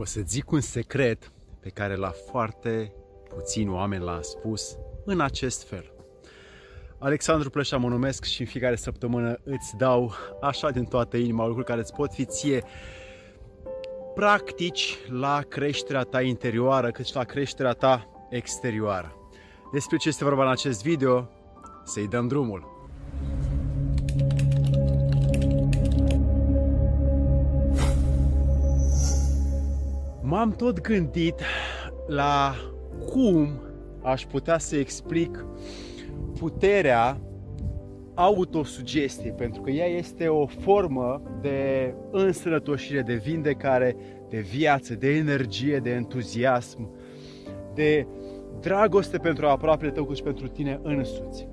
O să zic un secret pe care la foarte puțini oameni l-am spus în acest fel. Alexandru Plășa mă numesc și în fiecare săptămână îți dau așa din toată inima lucruri care îți pot fi ție practici la creșterea ta interioară, cât și la creșterea ta exterioară. Despre ce este vorba în acest video, să-i dăm drumul. M-am tot gândit la cum aș putea să explic puterea autosugestiei, pentru că ea este o formă de însănătoșire, de vindecare, de viață, de energie, de entuziasm, de dragoste pentru aproapele tău, și pentru tine însuți.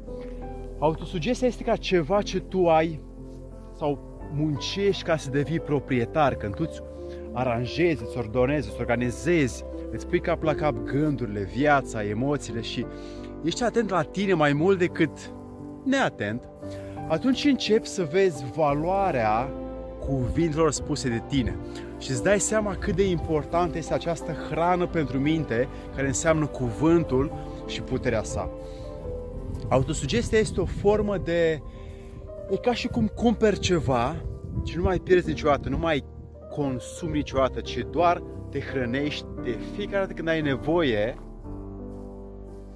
Autosugestia este ca ceva ce tu ai sau muncești ca să devii proprietar, când tu îți aranjezi, îți ordonezi, îți organizezi, îți pui cap la cap gândurile, viața, emoțiile și ești atent la tine mai mult decât neatent, atunci începi să vezi valoarea cuvintelor spuse de tine și îți dai seama cât de importantă este această hrană pentru minte care înseamnă cuvântul și puterea sa. Autosugestia este o formă de... E ca și cum cumperi ceva și nu mai pierzi niciodată, nu mai consumi niciodată, ci doar te hrănești de fiecare dată când ai nevoie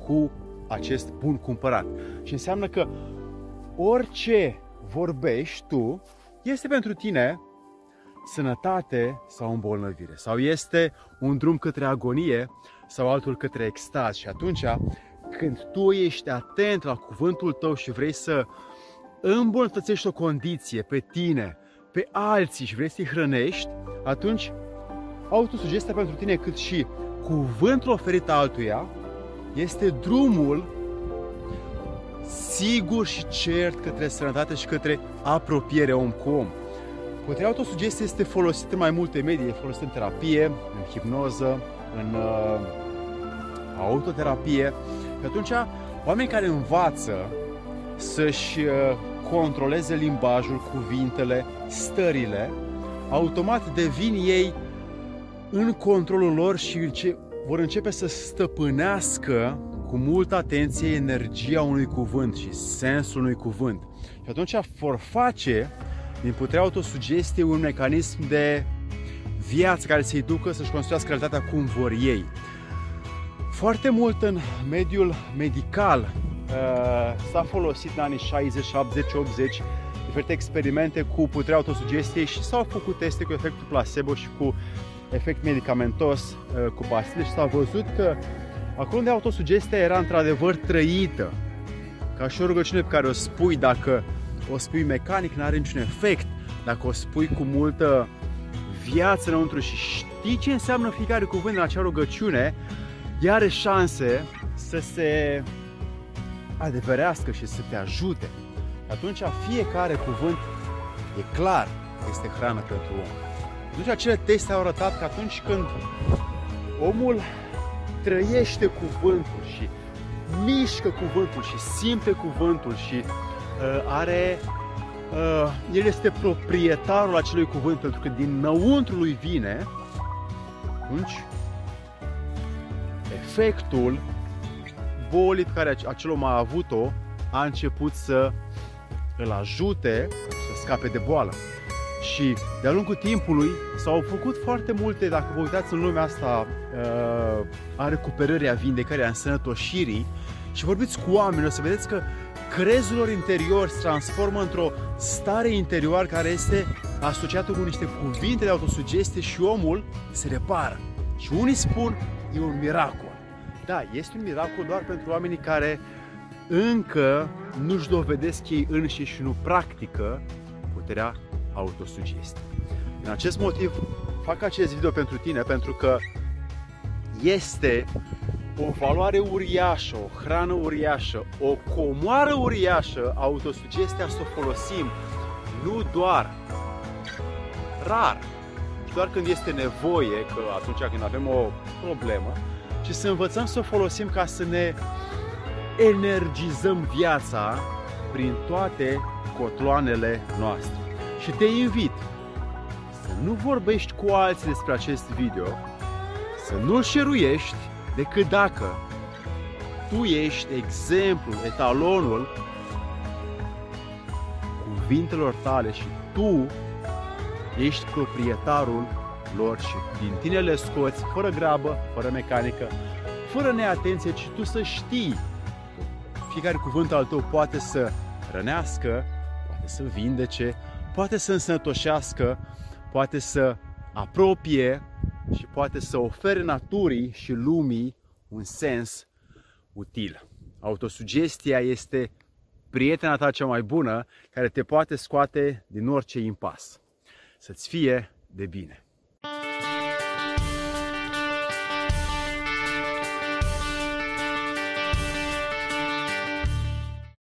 cu acest bun cumpărat. Și înseamnă că orice vorbești tu este pentru tine sănătate sau îmbolnăvire. Sau este un drum către agonie sau altul către extaz. Și atunci, când tu ești atent la cuvântul tău și vrei să îmbunătățești o condiție pe tine, pe alții și vrei să-i hrănești, atunci autosugestia pentru tine cât și cuvântul oferit altuia este drumul sigur și cert către sănătate și către apropiere om cu om. Puterea autosugestie este folosită în mai multe medii, e folosită în terapie, în hipnoză, în uh, autoterapie. Și atunci, oamenii care învață să-și uh, controleze limbajul, cuvintele, stările, automat devin ei în controlul lor și vor începe să stăpânească cu multă atenție energia unui cuvânt și sensul unui cuvânt. Și atunci vor face din puterea autosugestiei un mecanism de viață care să-i ducă să-și construiască realitatea cum vor ei. Foarte mult în mediul medical uh, s-a folosit în anii 60, 70, 80 diferite experimente cu puterea autosugestiei și s-au făcut teste cu efectul placebo și cu efect medicamentos uh, cu pastile și s-a văzut că acolo unde autosugestia era într-adevăr trăită, ca și o rugăciune pe care o spui dacă o spui mecanic, nu are niciun efect. Dacă o spui cu multă viață înăuntru și știi ce înseamnă fiecare cuvânt în acea rugăciune, ea are șanse să se adeverească și să te ajute. Atunci fiecare cuvânt e clar că este hrană pentru om. Atunci acele teste au arătat că atunci când omul trăiește cuvântul și mișcă cuvântul și simte cuvântul și uh, are uh, el este proprietarul acelui cuvânt pentru că dinăuntru lui vine atunci efectul bolii pe care acel om a avut-o a început să îl ajute să scape de boală. Și de-a lungul timpului s-au făcut foarte multe, dacă vă uitați în lumea asta uh, a recuperării, a vindecării, a însănătoșirii și vorbiți cu oameni, o să vedeți că crezul lor interior se transformă într-o stare interioară care este asociată cu niște cuvinte de autosugestie și omul se repară. Și unii spun, e un miracol. Da, este un miracol doar pentru oamenii care încă nu-și dovedesc ei înșiși și nu practică puterea autosugestiei. Din acest motiv fac acest video pentru tine, pentru că este o valoare uriașă, o hrană uriașă, o comoară uriașă, autosugestia să o folosim nu doar rar, doar când este nevoie, că atunci când avem o problemă, ci să învățăm să o folosim ca să ne energizăm viața prin toate cotloanele noastre. Și te invit să nu vorbești cu alții despre acest video, să nu-l șeruiești decât dacă tu ești exemplul, etalonul cuvintelor tale și tu ești proprietarul lor și din tine le scoți fără grabă, fără mecanică, fără neatenție, ci tu să știi că fiecare cuvânt al tău poate să rănească, poate să vindece, poate să însănătoșească, poate să apropie și poate să ofere naturii și lumii un sens util. Autosugestia este prietena ta cea mai bună care te poate scoate din orice impas. Să-ți fie de bine!